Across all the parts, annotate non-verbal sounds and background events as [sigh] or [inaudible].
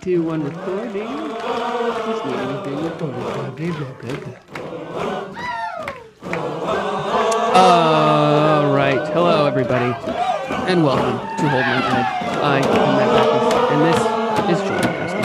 two, one, recording. Meeting is being recorded. All right. Hello, everybody, and welcome to Hold My Head. I am Matt Backus, and this is Jordan Preston.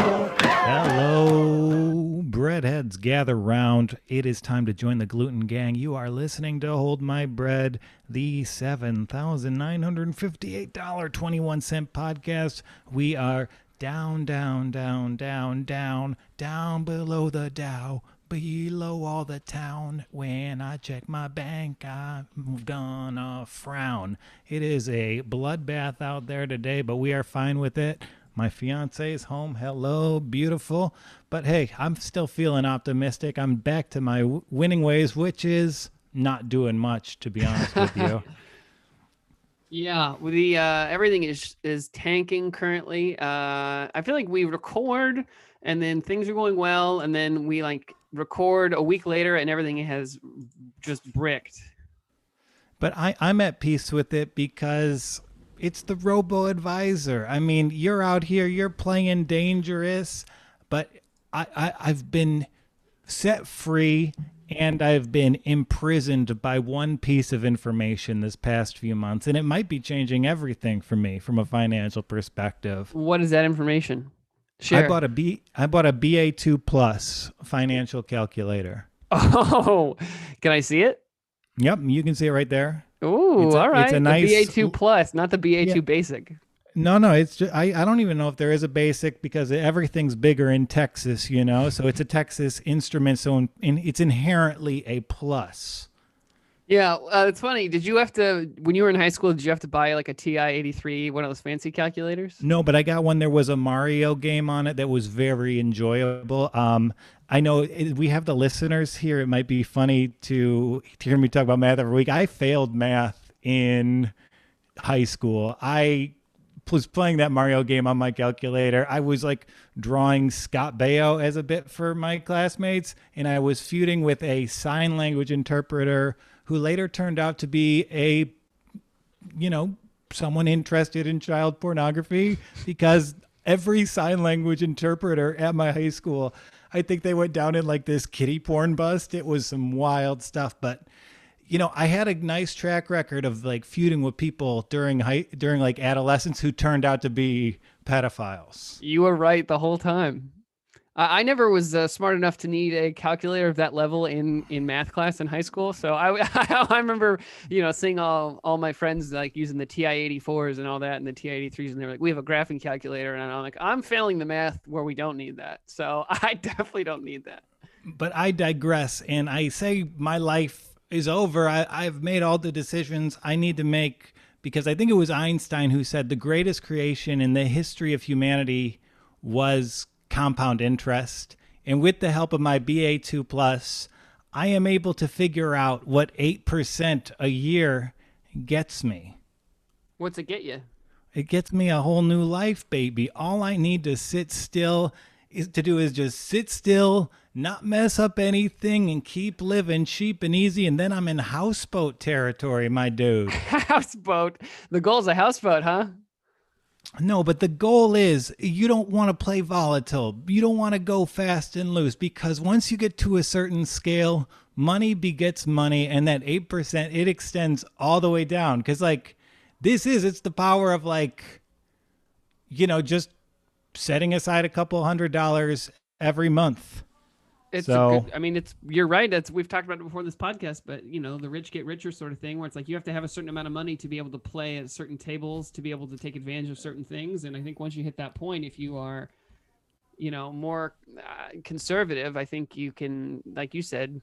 Hello, breadheads, gather round. It is time to join the gluten gang. You are listening to Hold My Bread, the $7,958.21 podcast. We are down, down, down, down, down, down below the Dow, below all the town. When I check my bank, I moved on a frown. It is a bloodbath out there today, but we are fine with it. My fiance is home. Hello, beautiful. But hey, I'm still feeling optimistic. I'm back to my winning ways, which is not doing much, to be honest with you. [laughs] Yeah, the uh, everything is is tanking currently. Uh, I feel like we record and then things are going well, and then we like record a week later and everything has just bricked. But I, I'm at peace with it because it's the robo advisor. I mean, you're out here, you're playing dangerous, but I, I, I've been set free and I've been imprisoned by one piece of information this past few months, and it might be changing everything for me from a financial perspective. What is that information? Share. I bought a B I bought a BA2 plus financial calculator. [laughs] Oh, can I see it? Yep, you can see it right there. Ooh, a- all right. it's a nice- BA2 plus, not the BA2 Yeah. basic. No, no, it's just I, I don't even know if there is a basic because everything's bigger in Texas, you know. So it's a Texas instrument, so in, in, it's inherently a plus. Yeah, uh, it's funny. Did you have to when you were in high school? Did you have to buy like a TI eighty three, one of those fancy calculators? No, but I got one. There was a Mario game on it that was very enjoyable. Um, I know it, we have the listeners here. It might be funny to, to hear me talk about math every week. I failed math in high school. I was playing that Mario game on my calculator. I was like drawing Scott Baio as a bit for my classmates, and I was feuding with a sign language interpreter who later turned out to be a you know, someone interested in child pornography because every sign language interpreter at my high school, I think they went down in like this kitty porn bust. It was some wild stuff, but you know, I had a nice track record of like feuding with people during high during like adolescence who turned out to be pedophiles. You were right the whole time. I, I never was uh, smart enough to need a calculator of that level in in math class in high school. So I [laughs] I remember you know seeing all all my friends like using the TI eighty fours and all that and the TI eighty threes and they're like we have a graphing calculator and I'm like I'm failing the math where we don't need that. So [laughs] I definitely don't need that. but I digress and I say my life is over. I, I've made all the decisions I need to make because I think it was Einstein who said the greatest creation in the history of humanity was compound interest. And with the help of my BA2 plus, I am able to figure out what 8% a year gets me. What's it get you? It gets me a whole new life, baby. All I need to sit still is to do is just sit still, not mess up anything, and keep living cheap and easy. And then I'm in houseboat territory, my dude. [laughs] Houseboat. The goal's a houseboat, huh? No, but the goal is you don't want to play volatile. You don't want to go fast and loose because once you get to a certain scale, money begets money, and that 8%, it extends all the way down. Because, like, this is, it's the power of, like, you know, just setting aside a couple hundred dollars every month. It's So- a good, I mean, it's you're right. That's we've talked about it before in this podcast, but you know, the rich get richer sort of thing, where it's like you have to have a certain amount of money to be able to play at certain tables, to be able to take advantage of certain things. And I think once you hit that point, if you are, you know, more uh, conservative, I think you can, like you said,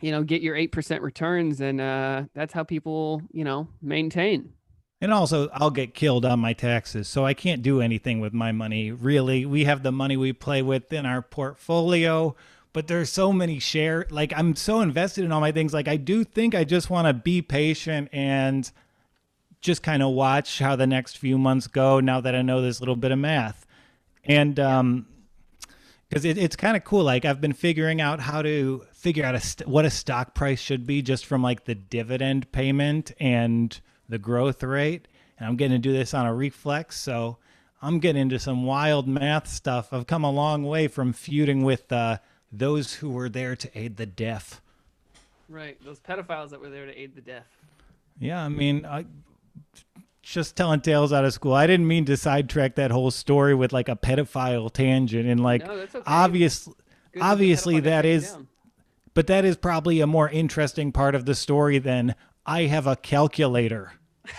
you know, get your eight percent returns, and uh, that's how people, you know, maintain. And also, I'll get killed on my taxes, so I can't do anything with my money. Really, we have the money we play with in our portfolio, but there's so many share. Like I'm so invested in all my things. Like I do think I just want to be patient and just kind of watch how the next few months go. Now that I know this little bit of math, and um, because it, it's kind of cool. Like I've been figuring out how to figure out a st- what a stock price should be just from like the dividend payment and the growth rate. And I'm going to do this on a reflex. So I'm getting into some wild math stuff. I've come a long way from feuding with uh, those who were there to aid the deaf. Right, those pedophiles that were there to aid the deaf. Yeah, I mean, I just telling tales out of school. I didn't mean to sidetrack that whole story with like a pedophile tangent and like No, okay. obvious Good obviously that is down. but that is probably a more interesting part of the story than I have a calculator.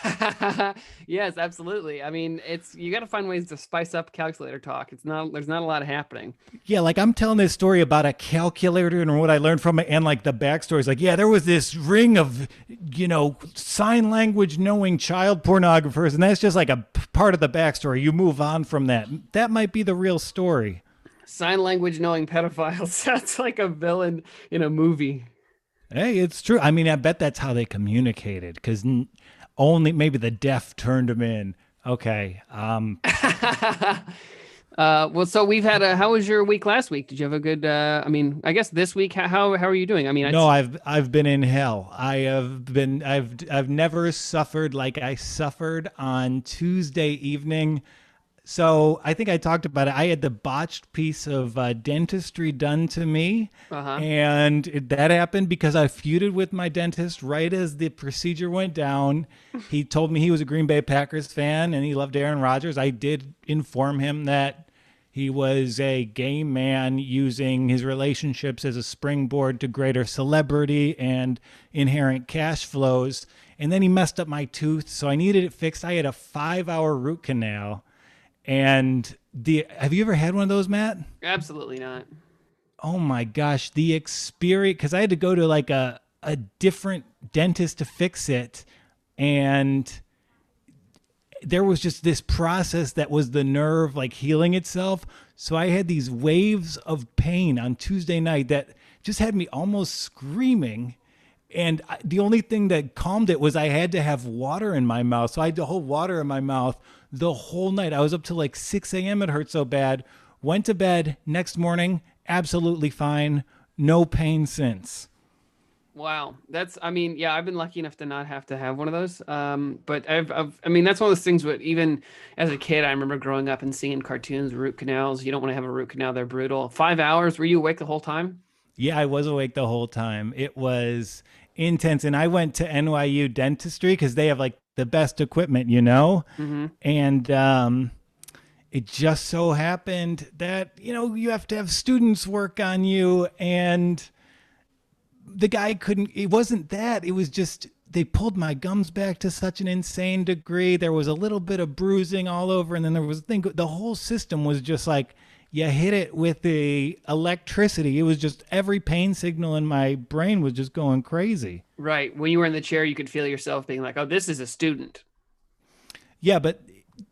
[laughs] yes, absolutely. I mean, it's you got to find ways to spice up calculator talk. It's not there's not a lot happening. Yeah, like I'm telling this story about a calculator and what I learned from it, and like the backstory is like, yeah, there was this ring of, you know, sign language knowing child pornographers, and that's just like a part of the backstory. You move on from that. That might be the real story. Sign language knowing pedophiles [laughs] sounds like a villain in a movie. Hey, it's true. I mean, I bet that's how they communicated because only maybe the deaf turned them in. Okay. Um, [laughs] Uh, well, so we've had a. How was your week last week? Did you have a good? Uh, I mean, I guess this week. How how, how are you doing? I mean, i no, I've I've been in hell. I have been I've I've never suffered like I suffered on Tuesday evening. So I think I talked about it. I had the botched piece of uh, dentistry done to me, Uh-huh. and it, that happened because I feuded with my dentist right as the procedure went down. [laughs] He told me he was a Green Bay Packers fan and he loved Aaron Rodgers. I did inform him that he was a gay man using his relationships as a springboard to greater celebrity and inherent cash flows. And then he messed up my tooth, so I needed it fixed. I had a five-hour root canal, and the have you ever had one of those, Matt? absolutely not. oh my gosh, the experience because I had to go to like a a different dentist to fix it, and there was just this process that was the nerve like healing itself. So I had these waves of pain on Tuesday night that just had me almost screaming. And I, the only thing that calmed it was I had to have water in my mouth. So I had to hold water in my mouth the whole night. I was up till like 6 a.m. It hurt so bad. Went to bed next morning, absolutely fine. No pain since. Wow, that's. I mean, yeah, I've been lucky enough to not have to have one of those. Um, but I've, I've, I mean, that's one of those things. But even as a kid, I remember growing up and seeing cartoons, root canals. You don't want to have a root canal; they're brutal. Five hours. Were you awake the whole time? Yeah, I was awake the whole time. It was intense. And I went to NYU dentistry because they have like the best equipment, you know? Mm-hmm. And um, it just so happened that, you know, you have to have students work on you. And the guy couldn't, it wasn't that. It was just, they pulled my gums back to such an insane degree. There was a little bit of bruising all over. And then there was, thing, the whole system was just like, you hit it with the electricity. It was just every pain signal in my brain was just going crazy. Right. When you were in the chair, you could feel yourself being like, "Oh, this is a student." Yeah, but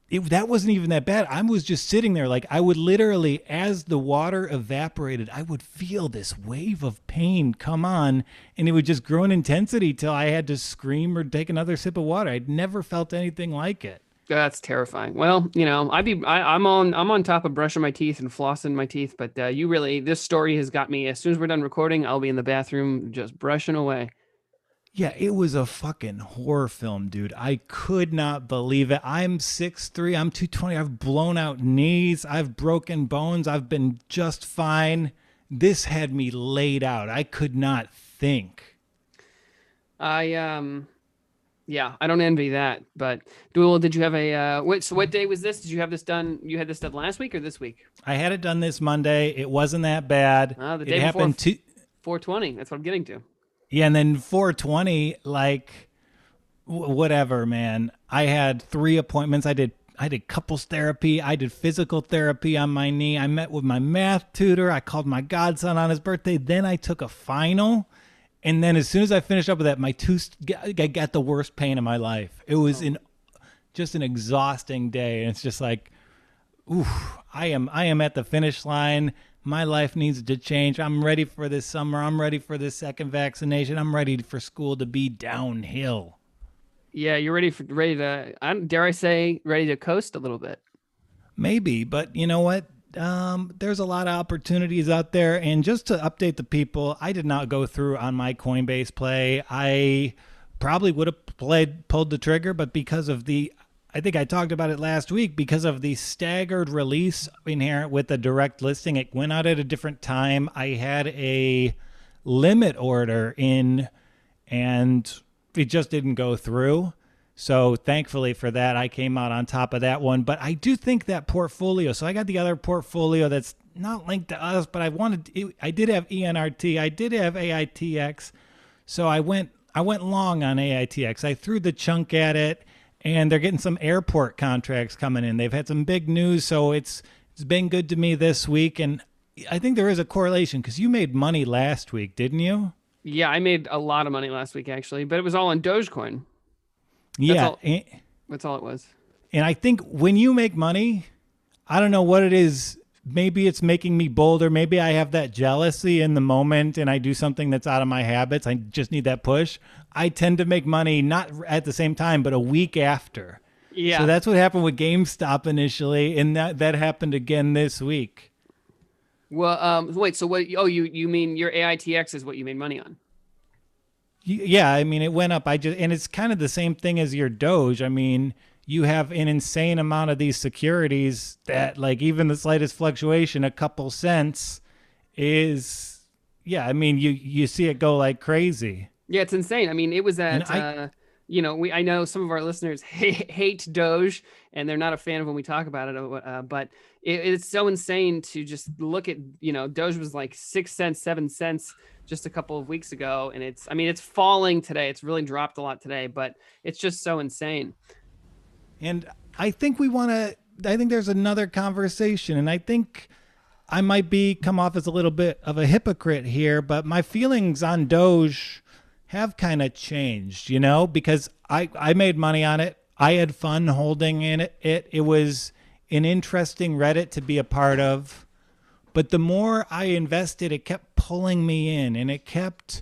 it, that wasn't even that bad. I was just sitting there, like I would literally, as the water evaporated, I would feel this wave of pain come on, and it would just grow in intensity till I had to scream or take another sip of water. I'd never felt anything like it. That's terrifying. Well, you know, I'd be, I, I'm on, I'm on top of brushing my teeth and flossing my teeth. But uh, you really, this story has got me. As soon as we're done recording, I'll be in the bathroom just brushing away. Yeah, it was a fucking horror film, dude. I could not believe it. I'm 6'3, I'm 220. I've blown out knees, I've broken bones, I've been just fine. This had me laid out. I could not think. I, um, yeah, I don't envy that. But Duel, did you have a, uh, what, so what day was this? Did you have this done? You had this done last week or this week? I had it done this Monday. It wasn't that bad. Ah, the it day happened before- to 420. That's what I'm getting to. Yeah, and then 420, like w- whatever, man. I had three appointments. I did I did couples therapy. I did physical therapy on my knee. I met with my math tutor. I called my godson on his birthday. Then I took a final. And then as soon as I finished up with that, my tooth I got the worst pain of my life. It was oh. an just an exhausting day. And it's just like, ooh, I am I am at the finish line. My life needs to change. I'm ready for this summer. I'm ready for this second vaccination. I'm ready for school to be downhill. Yeah, you're ready for, ready to, I, dare I say, ready to coast a little bit. Maybe, but you know what? Um, there's a lot of opportunities out there. And just to update the people, I did not go through on my Coinbase play. I probably would have played pulled the trigger, but because of the I think I talked about it last week because of the staggered release inherent with the direct listing. It went out at a different time. I had a limit order in and it just didn't go through. So thankfully for that, I came out on top of that one. But I do think that portfolio. So I got the other portfolio that's not linked to us, but I wanted. I did have ENRT. I did have AITX. So I went. I went long on AITX. I threw the chunk at it, and they're getting some airport contracts coming in. They've had some big news, so it's it's been good to me this week. And I think there is a correlation because you made money last week, didn't you? Yeah, I made a lot of money last week actually, but it was all on Dogecoin. That's yeah, all, and, that's all it was. And I think when you make money, I don't know what it is. Maybe it's making me bolder. Maybe I have that jealousy in the moment and I do something that's out of my habits. I just need that push. I tend to make money not at the same time, but a week after. Yeah. So that's what happened with GameStop initially, and that that happened again this week. Well, um, wait. So what? Oh, you you mean your AITX is what you made money on? Yeah, I mean it went up. I just and it's kind of the same thing as your Doge. I mean, you have an insane amount of these securities that like even the slightest fluctuation, a couple cents, is yeah. I mean you you see it go like crazy. Yeah, it's insane. I mean, it was at. I, uh, you know, we I know some of our listeners [laughs] hate, hate Doge and they're not a fan of when we talk about it, uh, but it, it's so insane to just look at you know Doge was like six cents, seven cents just a couple of weeks ago, and it's I mean it's falling today. It's really dropped a lot today, but it's just so insane. And I think we want to. I think there's another conversation, and I think. I might be come off as a little bit of a hypocrite here, but my feelings on Doge have kind of changed, you know, because I I made money on it. I had fun holding in it. It it was an interesting Reddit to be a part of. But the more I invested, it kept pulling me in and it kept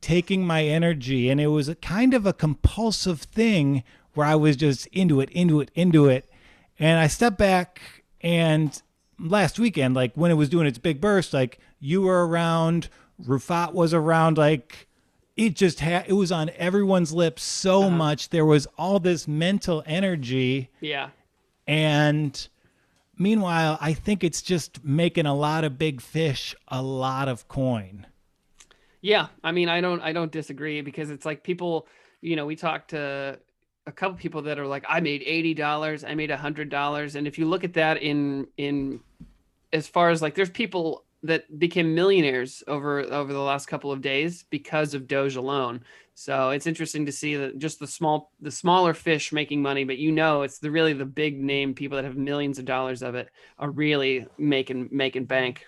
taking my energy and it was a kind of a compulsive thing where I was just into it, into it, into it. And I stepped back and last weekend, like when it was doing its big burst, like you were around, Rufat was around, like it just had it was on everyone's lips so uh-huh. much there was all this mental energy yeah and meanwhile i think it's just making a lot of big fish a lot of coin yeah i mean i don't i don't disagree because it's like people you know we talked to a couple people that are like i made $80 i made a $100 and if you look at that in in as far as like there's people that became millionaires over over the last couple of days because of Doge alone. So it's interesting to see that just the small the smaller fish making money, but you know it's the really the big name people that have millions of dollars of it are really making making bank.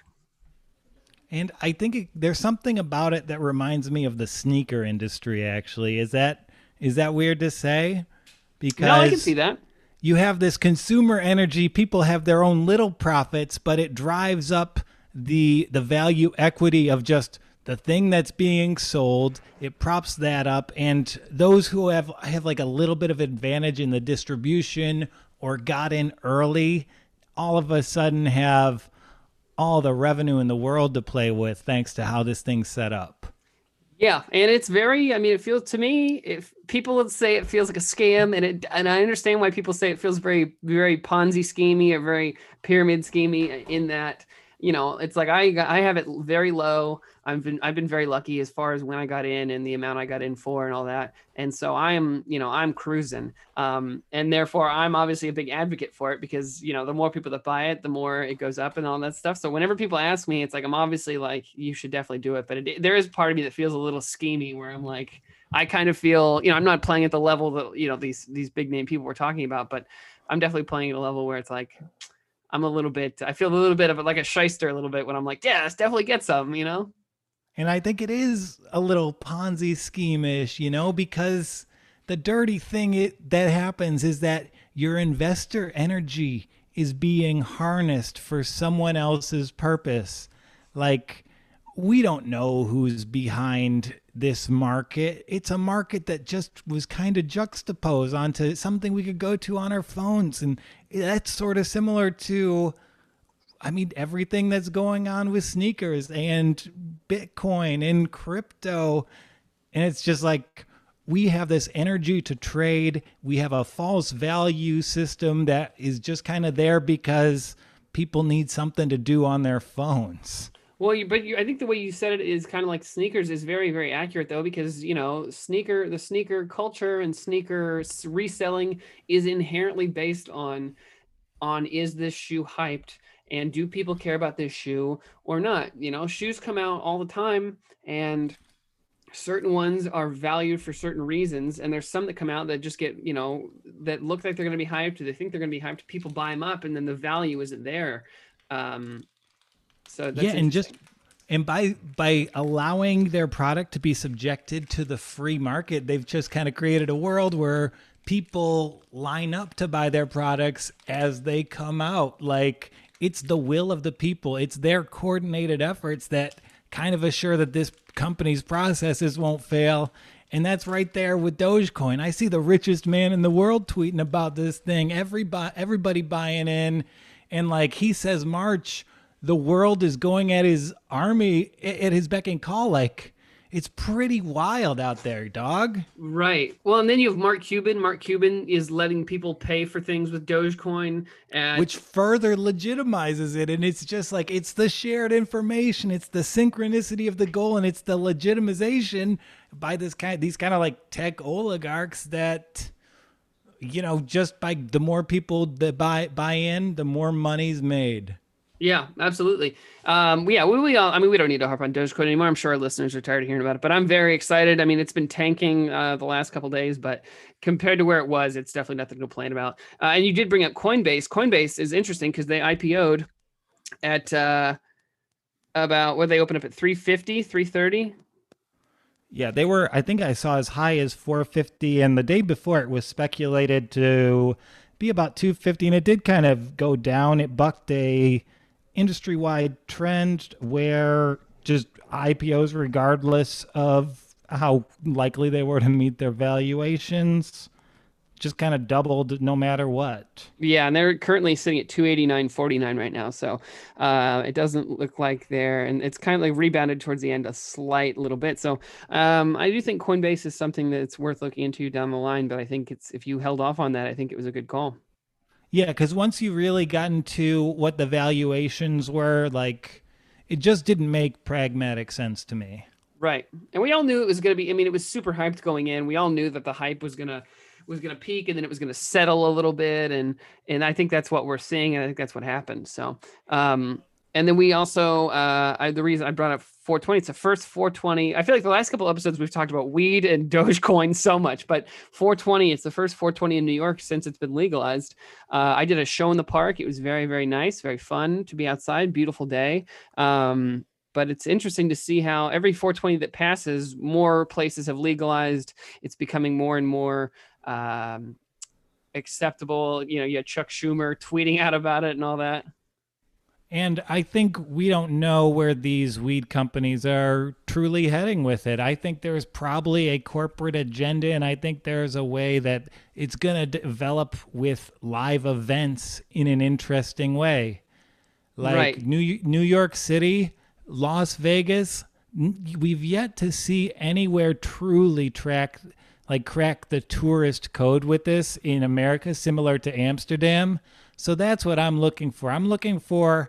And I think it, there's something about it that reminds me of the sneaker industry. Actually, is that is that weird to say? Because no, I can see that you have this consumer energy. People have their own little profits, but it drives up the the value equity of just the thing that's being sold it props that up and those who have have like a little bit of advantage in the distribution or got in early all of a sudden have all the revenue in the world to play with thanks to how this thing's set up. Yeah and it's very i mean it feels to me if people would say it feels like a scam and it and i understand why people say it feels very very ponzi schemey or very pyramid schemey in that you know, it's like I I have it very low. I've been I've been very lucky as far as when I got in and the amount I got in for and all that. And so I am, you know, I'm cruising. Um, and therefore I'm obviously a big advocate for it because, you know, the more people that buy it, the more it goes up and all that stuff. So whenever people ask me, it's like I'm obviously like you should definitely do it, but it, there is part of me that feels a little schemy where I'm like I kind of feel, you know, I'm not playing at the level that, you know, these these big name people we're talking about, but I'm definitely playing at a level where it's like I'm a little bit, I feel a little bit of like a shyster a little bit when I'm like, yeah, let's definitely get some, you know? And I think it is a little Ponzi scheme-ish, you know, because the dirty thing it, that happens is that your investor energy is being harnessed for someone else's purpose. Like we don't know who's behind this market. It's a market that just was kind of juxtaposed onto something we could go to on our phones. And that's sort of similar to, I mean, everything that's going on with sneakers and Bitcoin and crypto. And it's just like, we have this energy to trade. We have a false value system that is just kind of there because people need something to do on their phones. Well, you, but you, I think the way you said it is kind of like sneakers is very, very accurate though, because you know, sneaker, the sneaker culture and sneaker reselling is inherently based on, on is this shoe hyped and do people care about this shoe or not? You know, shoes come out all the time and certain ones are valued for certain reasons and there's some that come out that just get you know that look like they're going to be hyped they think they're going to be hyped people buy them up and then the value isn't there um so yeah and just and by by allowing their product to be subjected to the free market they've just kind of created a world where people line up to buy their products as they come out like it's the will of the people it's their coordinated efforts that kind of assure that this company's processes won't fail. And that's right there with Dogecoin. I see the richest man in the world tweeting about this thing. Everybody, everybody buying in, and like he says, March, the world is going at his army at his beck and call. Like it's pretty wild out there, dog. Right. Well, and then you have Mark Cuban. Mark Cuban is letting people pay for things with Dogecoin, at... which further legitimizes it. And it's just like it's the shared information, it's the synchronicity of the goal, and it's the legitimization by this kind, these kind of like tech oligarchs that, you know, just by the more people that buy buy in, the more money's made. Yeah, absolutely. Um, yeah, we, we all, I mean, we don't need to harp on Dogecoin anymore. I'm sure our listeners are tired of hearing about it, but I'm very excited. I mean, it's been tanking uh, the last couple days, but compared to where it was, it's definitely nothing to complain about. Uh, and you did bring up Coinbase. Coinbase is interesting because they IPO'd at uh, about what they opened up at 350, 330. Yeah, they were, I think I saw as high as 450. And the day before it was speculated to be about 250. And it did kind of go down. It bucked a, industry wide trend where just IPOs, regardless of how likely they were to meet their valuations, just kind of doubled no matter what. Yeah, and they're currently sitting at 289.49 right now. So uh, it doesn't look like they're, and it's kind of like rebounded towards the end a slight little bit. So um, I do think Coinbase is something that's worth looking into down the line. But I think it's if you held off on that, I think it was a good call. Yeah, because once you really got into what the valuations were, like it just didn't make pragmatic sense to me. Right, and we all knew it was going to be. I mean, it was super hyped going in. We all knew that the hype was gonna was going to peak and then it was going to settle a little bit and and I think that's what we're seeing and I think that's what happened. So, um and then we also uh I, the reason I brought up 420 it's the first 420 i feel like the last couple episodes we've talked about weed and [laughs] dogecoin so much but 420 it's the first 420 in new york since it's been legalized. Uh, i did a show in the park. It was very very nice very fun to be outside beautiful day. Um, but it's interesting to see how every 420 that passes more places have legalized. It's becoming more and more um, acceptable. You know you had chuck schumer tweeting out about it and all that and I think we don't know where these weed companies are truly heading with it. I think there's probably a corporate agenda, and I think there's a way that it's going to develop with live events in an interesting way. Like right. New, New York City, Las Vegas, we've yet to see anywhere truly track like crack the tourist code with this in America, similar to Amsterdam. So that's what I'm looking for. I'm looking for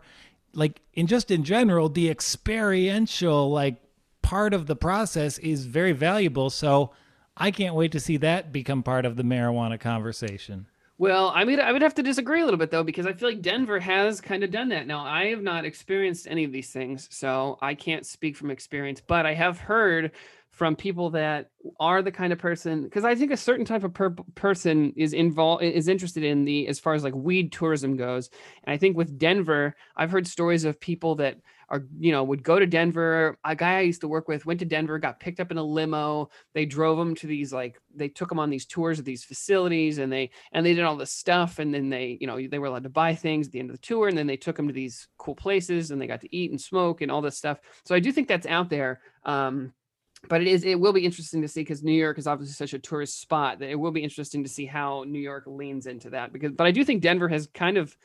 like in just in general, the experiential like part of the process is very valuable. So I can't wait to see that become part of the marijuana conversation. Well, I mean, I would have to disagree a little bit though, because I feel like Denver has kind of done that. Now, I have not experienced any of these things, so I can't speak from experience, but I have heard from people that are the kind of person because i think a certain type of per- person is involved is interested in the as far as like weed tourism goes. And i think with denver i've heard stories of people that are you know would go to denver. A guy i used to work with went to denver got picked up in a limo. They drove him to these like they took him on these tours of these facilities and they and they did all this stuff and then they you know they were allowed to buy things at the end of the tour and then they took him to these cool places and they got to eat and smoke and all this stuff. So i do think that's out there um but it is it will be interesting to see because New York is obviously such a tourist spot that it will be interesting to see how New York leans into that because but I do think Denver has kind of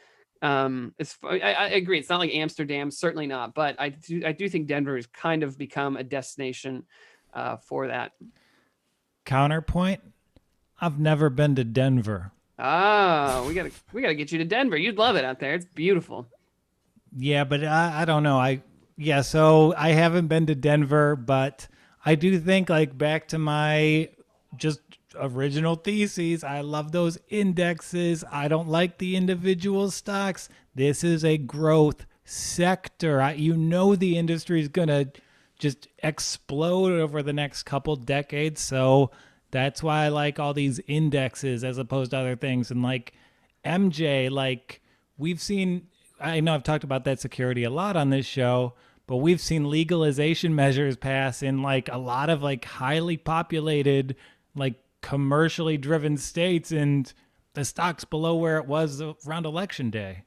um it's I, I agree it's not like Amsterdam certainly not but I do I do think Denver has kind of become a destination uh, for that counterpoint, I've never been to Denver. Oh, we gotta we gotta get you to Denver. You'd love it out there. It's beautiful. Yeah, but I, I don't know. I yeah, so I haven't been to Denver, but I do think like back to my just original theses. I love those indexes. I don't like the individual stocks. This is a growth sector. I, you know the industry is going to just explode over the next couple decades. So that's why I like all these indexes as opposed to other things. And like MJ, like we've seen, I know I've talked about that security a lot on this show, but we've seen legalization measures pass in like a lot of like highly populated, like commercially driven states, and the stock's below where it was around election day.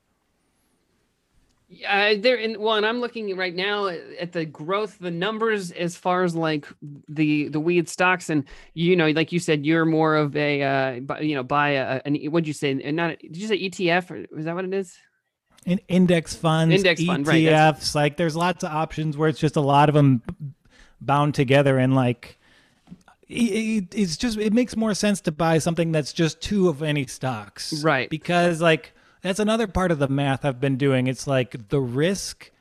Uh, there in well, and I'm looking right now at the growth, the numbers as far as like the the weed stocks, and you know, like you said, you're more of a uh, you know, buy a an what'd you say? And not did you say ETF or is that what it is? In index funds, index ETFs. Fund, right, like there's lots of options where it's just a lot of them bound together and like it, it's just it makes more sense to buy something that's just two of any stocks, right? Because like that's another part of the math I've been doing. It's like the risk,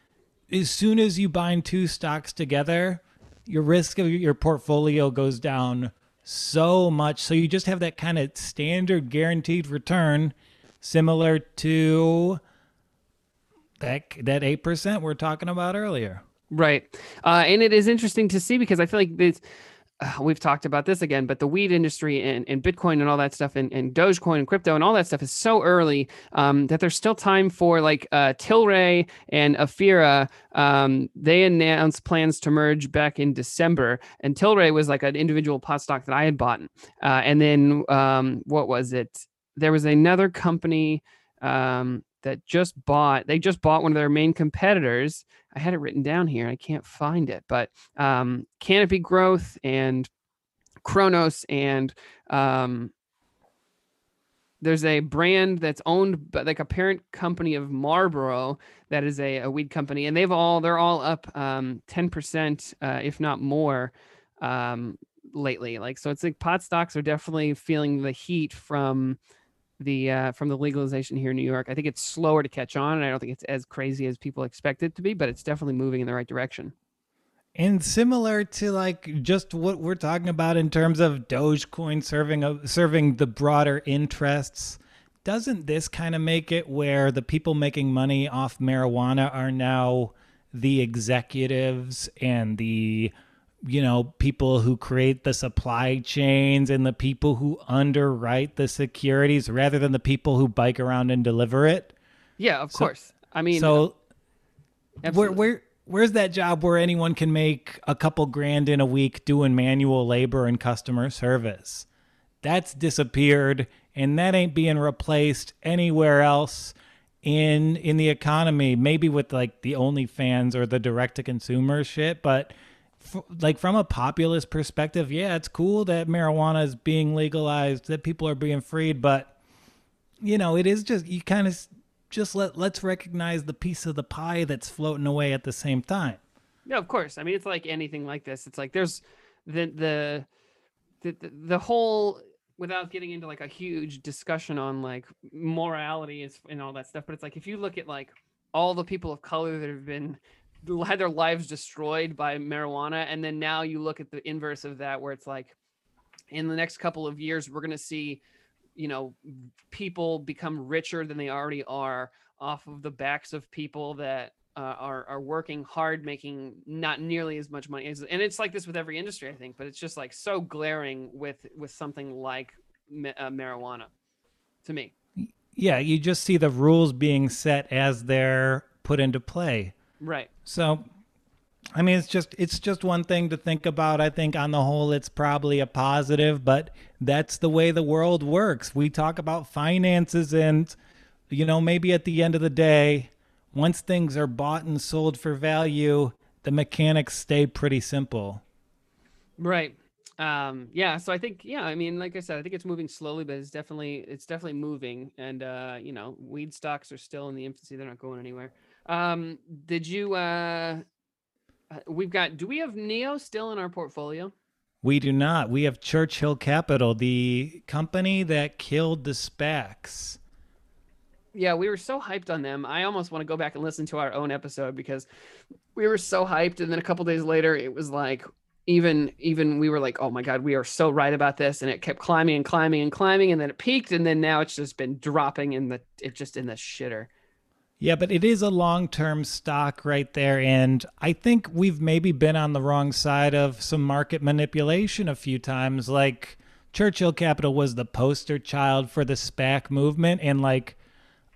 as soon as you bind two stocks together, your risk of your portfolio goes down so much. So you just have that kind of standard guaranteed return, similar to that that eight percent we're talking about earlier. Right, uh, and it is interesting to see because I feel like this uh, we've talked about this again, but the weed industry and, and Bitcoin and all that stuff and, and Dogecoin and crypto and all that stuff is so early um, that there's still time for like uh, Tilray and Aphria. Um, they announced plans to merge back in December, and Tilray was like an individual pot stock that I had bought. Uh, and then um, what was it? There was another company um, that just bought. They just bought one of their main competitors I had it written down here. I can't find it, but um, Canopy Growth and Cronos and um, there's a brand that's owned by like a parent company of Marlboro that is a, a weed company, and they've all they're all up um, 10%, uh, if not more, um, lately. Like so, it's like pot stocks are definitely feeling the heat from the uh, from the legalization here in New York. I think it's slower to catch on, and I don't think it's as crazy as people expect it to be, but it's definitely moving in the right direction. And similar to like just what we're talking about in terms of Dogecoin serving serving the broader interests, doesn't this kind of make it where the people making money off marijuana are now the executives and the you know, people who create the supply chains and the people who underwrite the securities rather than the people who bike around and deliver it. Yeah, of so, course. I mean, so where where where's that job where anyone can make a couple grand in a week doing manual labor and customer service? That's disappeared and that ain't being replaced anywhere else in in the economy. Maybe with like the OnlyFans or the direct to consumer shit, but like from a populist perspective, yeah, it's cool that marijuana is being legalized, that people are being freed, but you know, it is just you kind of just let let's recognize the piece of the pie that's floating away at the same time. Yeah, of course. I mean, it's like anything like this. It's like there's the the the the, the whole without getting into like a huge discussion on like morality and all that stuff, but it's like if you look at like all the people of color that have been had their lives destroyed by marijuana and then now you look at the inverse of that where it's like in the next couple of years we're going to see you know people become richer than they already are off of the backs of people that uh, are are working hard making not nearly as much money as, and it's like this with every industry i think but it's just like so glaring with with something like uh, marijuana to me yeah you just see the rules being set as they're put into play Right. So I mean, it's just it's just one thing to think about. I think on the whole, it's probably a positive, but that's the way the world works. We talk about finances, and you know, maybe at the end of the day, once things are bought and sold for value, the mechanics stay pretty simple. Right. Um, yeah. So I think, yeah. I mean, like I said, I think it's moving slowly, but it's definitely it's definitely moving. And uh, you know, weed stocks are still in the infancy; they're not going anywhere. Um, did you? Uh, uh, we've got. Do we have NIO still in our portfolio? We do not. We have Churchill Capital, the company that killed the SPACs. Yeah, we were so hyped on them. I almost want to go back and listen to our own episode because we were so hyped and then a couple days later it was like even even we were like, "Oh my god, we are so right about this." And it kept climbing and climbing and climbing and then it peaked and then now it's just been dropping in the it just in the shitter. Yeah, but it is a long term stock right there. And I think we've maybe been on the wrong side of some market manipulation a few times. Like Churchill Capital was the poster child for the SPAC movement. And like,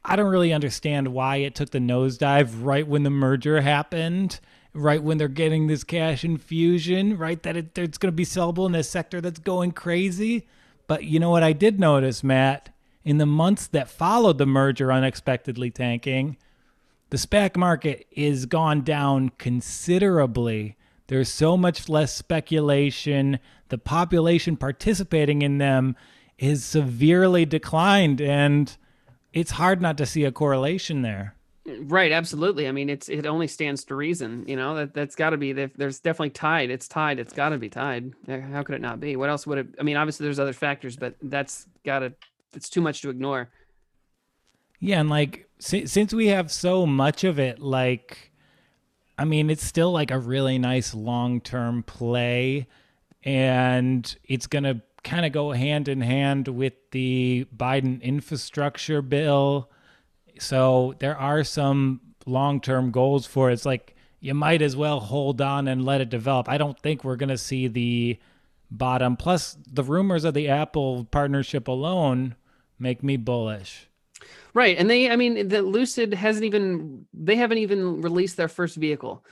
I don't really understand why it took the nosedive right when the merger happened, right when they're getting this cash infusion, right? That it, it's going to be sellable in a sector that's going crazy. But you know what I did notice, Matt? In the months that followed the merger unexpectedly tanking, the SPAC market is gone down considerably. There's so much less speculation. The population participating in them is severely declined, and it's hard not to see a correlation there. Right, absolutely. I mean, it's it only stands to reason. You know that that's got to be there's definitely tied. It's tied. It's got to be tied. How could it not be? What else would it? I mean, obviously there's other factors, but that's got to it's too much to ignore. Yeah, and like si- since we have so much of it, like I mean, it's still like a really nice long-term play and it's to kind of go hand in hand with the Biden infrastructure bill. So there are some long-term goals for it. It's like you might as well hold on and let it develop. I don't think we're to see the bottom. Plus, the rumors of the Apple partnership alone make me bullish. Right, and they, I mean, the Lucid hasn't even, they haven't even released their first vehicle.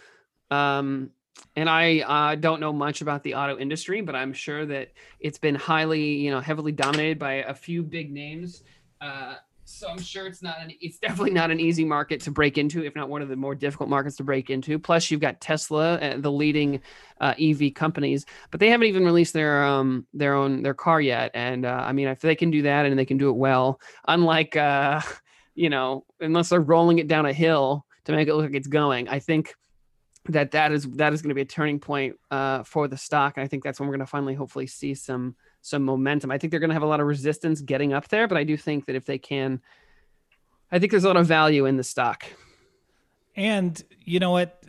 Um, and I uh, don't know much about the auto industry, but I'm sure that it's been highly, you know, heavily dominated by a few big names. Uh, so I'm sure it's not an it's definitely not an easy market to break into, if not one of the more difficult markets to break into. Plus, you've got Tesla, uh, the leading uh, EV companies, but they haven't even released their um their own their car yet. And uh, I mean, if they can do that and they can do it well, unlike uh, [laughs] you know, unless they're rolling it down a hill to make it look like it's going, I think that that is that is going to be a turning point uh, for the stock. And I think that's when we're going to finally, hopefully, see some some momentum. I think they're going to have a lot of resistance getting up there, but I do think that if they can, I think there's a lot of value in the stock. And you know what?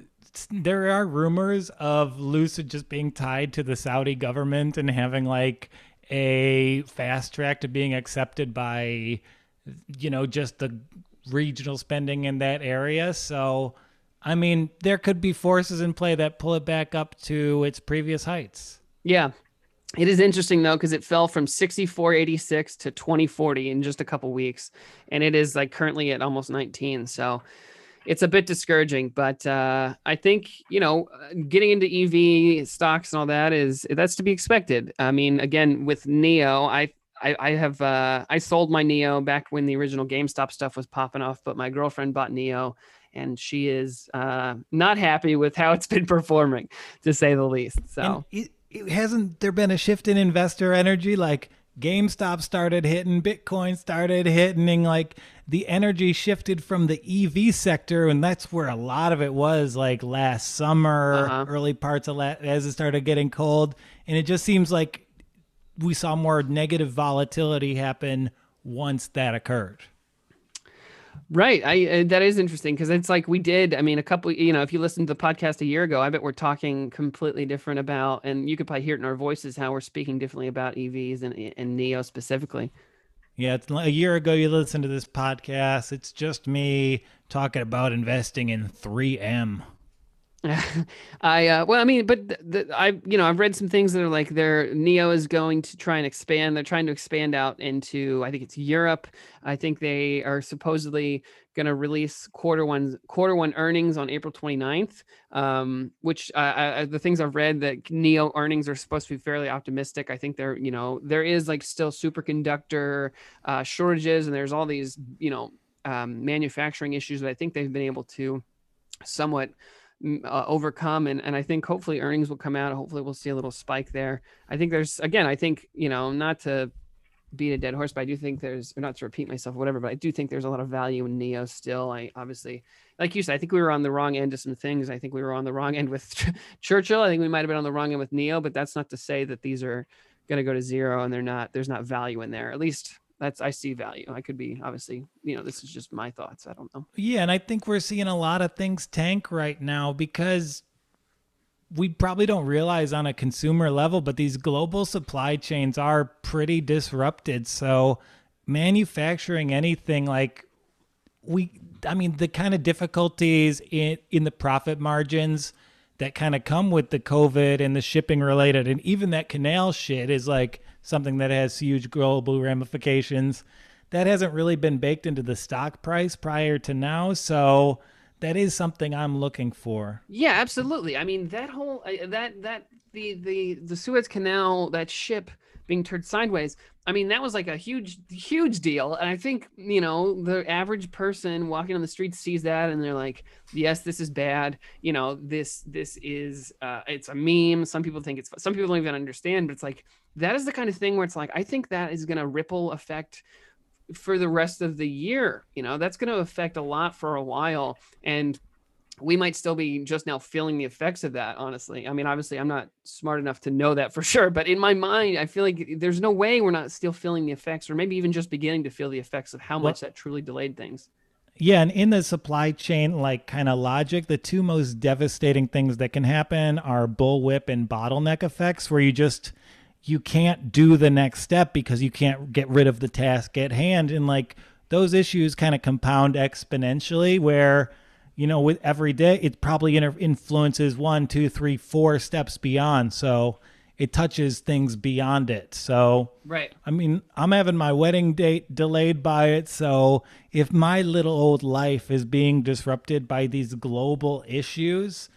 There are rumors of Lucid just being tied to the Saudi government and having like a fast track to being accepted by, you know, just the regional spending in that area. So, I mean, there could be forces in play that pull it back up to its previous heights. Yeah, it is interesting though because it fell from 6486 to 2040 in just a couple weeks, and it is like currently at almost 19. So it's a bit discouraging, but uh, I think you know getting into EV stocks and all that is that's to be expected. I mean, again with NIO, I I, have uh, I sold my NIO back when the original GameStop stuff was popping off, but my girlfriend bought NIO and she is uh, not happy with how it's been [laughs] performing, to say the least. So hasn't there been a shift in investor energy like GameStop started hitting, Bitcoin started hitting, like the energy shifted from the EV sector, and that's where a lot of it was like last summer, uh-huh. early parts of last, as it started getting cold, and it just seems like we saw more negative volatility happen once that occurred. Right. I uh, that is interesting because it's like we did. I mean, a couple. You know, if you listened to the podcast a year ago, I bet we're talking completely different about, and you could probably hear it in our voices how we're speaking differently about EVs and and NIO specifically. Yeah, it's a year ago you listened to this podcast. It's just me talking about investing in 3M. [laughs] I uh, well, I mean, but the, the, I you know I've read some things that are like their NIO is going to try and expand. They're trying to expand out into I think it's Europe. I think they are supposedly going to release quarter one quarter one earnings on April 29th. Um, which uh, I, the things I've read that NIO earnings are supposed to be fairly optimistic. I think they're you know there is like still superconductor uh, shortages and there's all these you know um, manufacturing issues that I think they've been able to somewhat uh, overcome and, and i think hopefully earnings will come out hopefully we'll see a little spike there i think there's again i think you know not to beat a dead horse, but I do think there's, or not to repeat myself, whatever, but I do think there's a lot of value in NIO still. I obviously, like you said, I think we were on the wrong end of some things. I think we were on the wrong end with Churchill. I think we might have been on the wrong end with NIO but that's not to say that these are going to go to zero and they're not, there's not value in there. At least that's, I see value. I could be obviously, you know, this is just my thoughts. I don't know. Yeah. And I think we're seeing a lot of things tank right now because we probably don't realize on a consumer level, but these global supply chains are pretty disrupted. So manufacturing anything like we I mean the kind of difficulties in in the profit margins that kind of come with the COVID and the shipping related and even that canal shit is like something that has huge global ramifications. That hasn't really been baked into the stock price prior to now. So that is something I'm looking for. Yeah, absolutely. I mean, that whole uh, that that the the the Suez Canal that ship being turned sideways. I mean, that was like a huge huge deal. And I think, you know, the average person walking on the street sees that and they're like, "Yes, this is bad. You know, this this is uh it's a meme. Some people think it's some people don't even understand, but it's like that is the kind of thing where it's like I think that is going to ripple effect for the rest of the year. You know, that's going to affect a lot for a while. And we might still be just now feeling the effects of that, honestly. I mean, obviously, I'm not smart enough to know that for [laughs] sure, but in my mind, I feel like there's no way we're not still feeling the effects, or maybe even just beginning to feel the effects of how much that truly delayed things. Yeah, and in the supply chain, like kind of logic, the two most devastating things that can happen are bullwhip and bottleneck effects, where you just you can't do the next step because you can't get rid of the task at hand and like those issues kind of compound exponentially where you know with every day it probably influences one two three four steps beyond. So it touches things beyond it. So right. I mean i'm having my wedding date delayed by it. So if my little old life is being disrupted by these global issues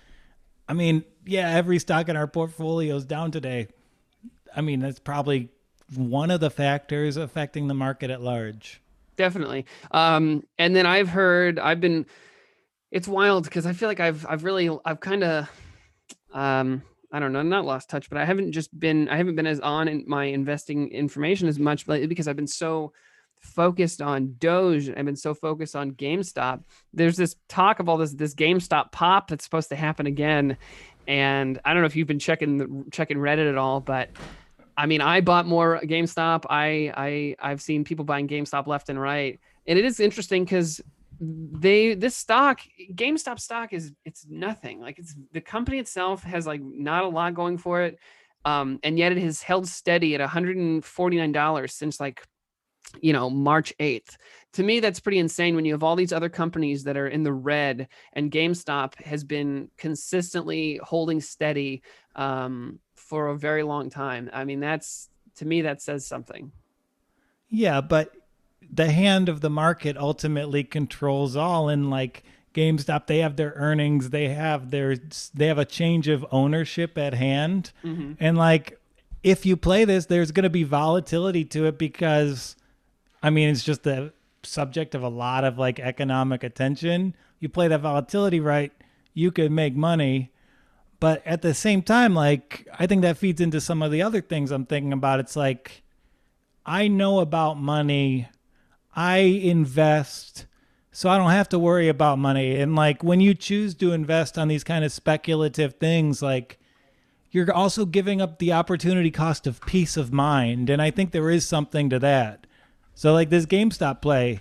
i mean yeah every stock in our portfolio is down today. I mean, that's probably one of the factors affecting the market at large. Definitely. Um, and then I've heard, I've been, it's wild because I feel like I've, I've really, I've kind of, um, I don't know, not lost touch, but I haven't just been, I haven't been as on in my investing information as much lately because I've been so focused on Doge. I've been so focused on GameStop. There's this talk of all this, this GameStop pop that's supposed to happen again. And I don't know if you've been checking the, checking Reddit at all, but I mean, I bought more GameStop. I I I've seen people buying GameStop left and right, and it is interesting because they this stock GameStop stock is it's nothing. Like it's the company itself has like not a lot going for it, um, and yet it has held steady at 149 dollars since like you know March 8th. To me, that's pretty insane when you have all these other companies that are in the red, and GameStop has been consistently holding steady. Um, for a very long time. I mean, that's to me that says something. Yeah, but the hand of the market ultimately controls all and like GameStop they have their earnings, they have their they have a change of ownership at hand. Mm-hmm. And like if you play this there's going to be volatility to it because I mean it's just the subject of a lot of like economic attention. You play that volatility right, you could make money but at the same time, like, I think that feeds into some of the other things I'm thinking about. It's like, I know about money, I invest, so I don't have to worry about money. And like, when you choose to invest on these kind of speculative things, like, you're also giving up the opportunity cost of peace of mind. And I think there is something to that. So, like, this GameStop play,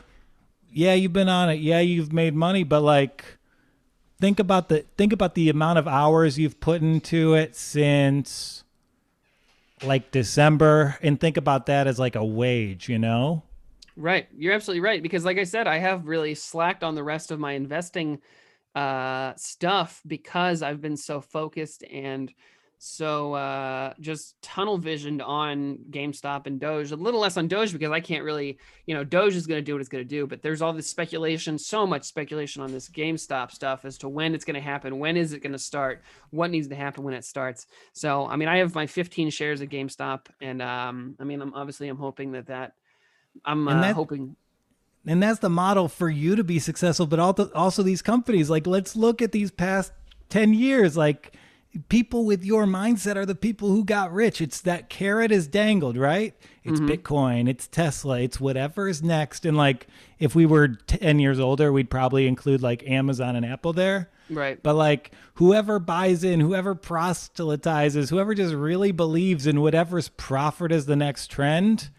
yeah, you've been on it. Yeah, you've made money, but like, think about the think about the amount of hours you've put into it since like December and think about that as like a wage, you know? Right. You're absolutely right because like I said, I have really slacked on the rest of my investing uh stuff because I've been so focused and so uh, just tunnel visioned on GameStop and Doge, a little less on Doge because I can't really, you know, Doge is going to do what it's going to do. But there's all this speculation, so much speculation on this GameStop stuff as to when it's going to happen, when is it going to start, what needs to happen when it starts. So I mean, I have my 15 shares of GameStop, and um, I mean, I'm obviously I'm hoping that that I'm uh, that, hoping. And that's the model for you to be successful, but also also these companies. Like, let's look at these past 10 years, like people with your mindset are the people who got rich. It's that carrot is dangled, right? It's Mm-hmm. Bitcoin, it's Tesla, it's whatever is next. And like, if we were 10 years older, we'd probably include like Amazon and Apple there. Right. But like, whoever buys in, whoever proselytizes, whoever just really believes in whatever's profit is the next trend,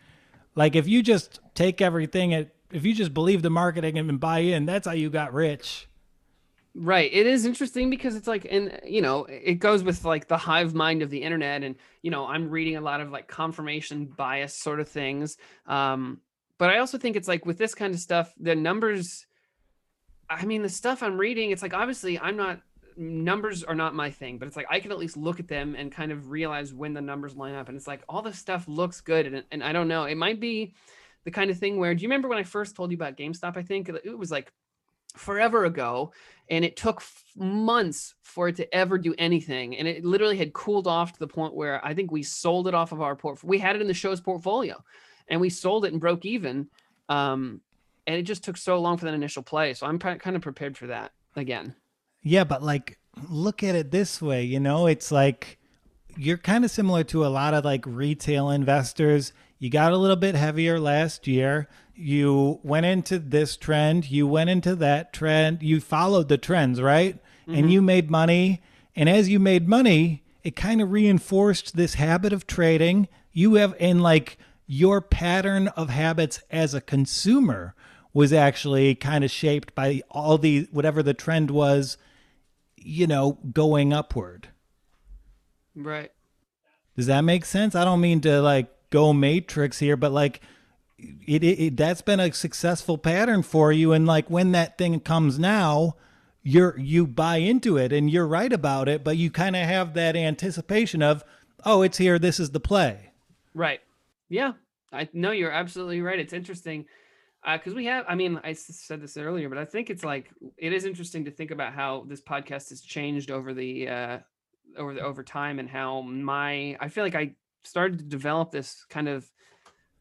like if you just take everything at, if you just believe the marketing and buy in, that's how you got rich. Right. It is interesting because it's like, and you know, it goes with like the hive mind of the internet. And, you know, I'm reading a lot of like confirmation bias sort of things. Um, but I also think it's like with this kind of stuff, the numbers, I mean, the stuff I'm reading, it's like obviously I'm not, numbers are not my thing, but it's like I can at least look at them and kind of realize when the numbers line up. And it's like all this stuff looks good. And, and I don't know, it might be the kind of thing where, do you remember when I first told you about GameStop? I think it was like, forever ago and it took f- months for it to ever do anything and it literally had cooled off to the point where i think we sold it off of our port we had it in the show's portfolio and we sold it and broke even um and it just took so long for that initial play so i'm kind of prepared for that again Yeah, but like look at it this way, you know, it's like you're kind of similar to a lot of like retail investors. You got a little bit heavier last year. You went into this trend, you went into that trend, you followed the trends, right? And mm-hmm. you made money. And as you made money, it kind of reinforced this habit of trading. You have and like your pattern of habits as a consumer was actually kind of shaped by all the whatever the trend was you know, going upward. right Does that make sense? I don't mean to like go matrix here, but like it, it, it that's been a successful pattern for you and like when that thing comes now, you're you buy into it and you're right about it, but you kind of have that anticipation of, "Oh, it's here, this is the play." right yeah i know you're absolutely right it's interesting because we have i mean i said this earlier but i think it's like it is interesting to think about how this podcast has changed over the uh over the over time and how my i feel like i started to develop this kind of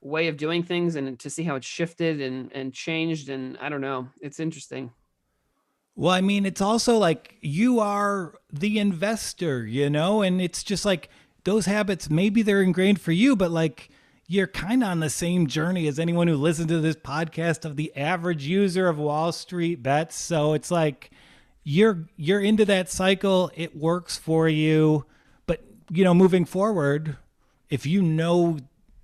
way of doing things and to see how it's shifted and and changed and i don't know it's interesting. Well, I mean, it's also like you are the investor, you know, and it's just like those habits, maybe they're ingrained for you, but like you're kind of on the same journey as anyone who listens to this podcast of the average user of Wall Street bets. So it's like you're you're into that cycle, it works for you, but you know, moving forward, if you know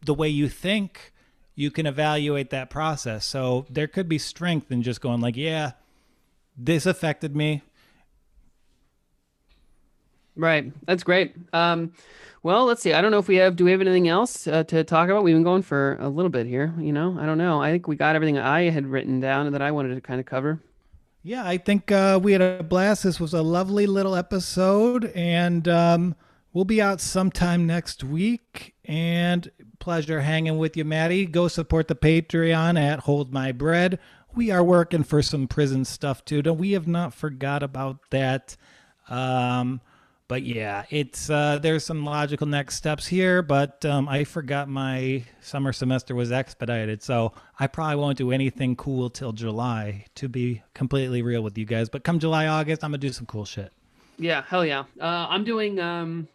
the way you think, you can evaluate that process. So there could be strength in just going like, yeah, this affected me. Right that's great um well let's see i don't know if we have do we have anything else uh, to talk about we've been going for a little bit here you know i don't know i think we got everything i had written down that i wanted to kind of cover Yeah, I think uh, we had a blast. This was a lovely little episode, and um, we'll be out sometime next week. And pleasure hanging with you, Maddie. Go support the Patreon at Hold My Bread. We are working for some prison stuff too. Don't we have not forgot about that. Um, but yeah, it's uh, there's some logical next steps here. But um, I forgot my summer semester was expedited, so I probably won't do anything cool till July. To be completely real with you guys, but come July, August, I'm gonna do some cool shit. Yeah, hell yeah. Uh, I'm doing. Um,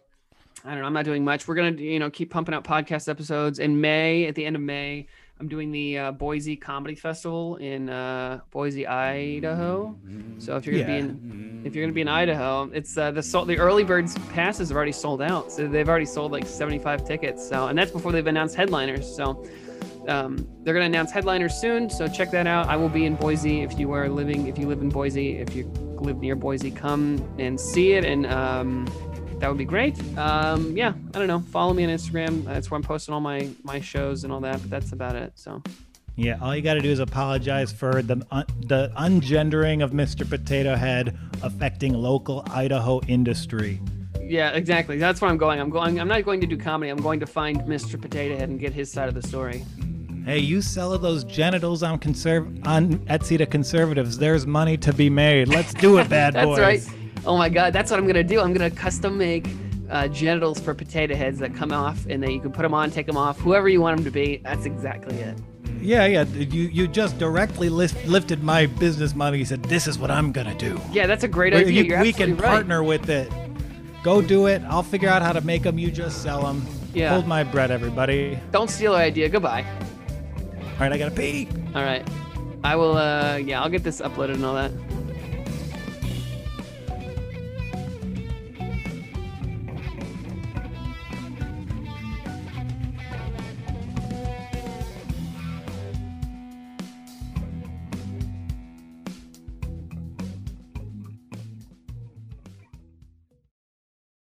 I don't know. I'm not doing much. We're gonna, you know, keep pumping out podcast episodes. In May, at the end of May, I'm doing the uh, Boise Comedy Festival in uh, Boise, Idaho. So if you're gonna Yeah. be in, if you're gonna be in Idaho, it's uh, the sold, the early birds passes have already sold out. So they've already sold like 75 tickets. So and that's before they've announced headliners. So. Um, they're going to announce headliners soon, so check that out. I will be in Boise if you are living, if you live in Boise, if you live near Boise, come and see it, and um, that would be great. Um, yeah, I don't know. Follow me on Instagram. That's where I'm posting all my my shows and all that. But that's about it. So Yeah, all you got to do is apologize for the un- the ungendering of Mr. Potato Head affecting local Idaho industry. yeah, exactly. That's where I'm going. I'm going. I'm not going to do comedy. I'm going to find Mr. Potato Head and get his side of the story. Hey, you sell those genitals on conserv- on Etsy to conservatives. There's money to be made. Let's do it, [laughs] bad boy. That's boys. right. Oh my God, that's what I'm gonna do. I'm gonna custom make uh, genitals for potato heads that come off, and then you can put them on, take them off, whoever you want them to be. That's exactly it. Yeah, yeah. You you just directly lift, lifted my business money. You said this is what I'm gonna do. Yeah, that's a great idea. you- we can right. partner with it. Go do it. I'll figure out how to make them. You just sell them. Yeah. Hold my bread, everybody. Don't steal our idea. Goodbye. All right, I gotta pee. All right. I will. Uh, yeah, I'll get this uploaded and all that.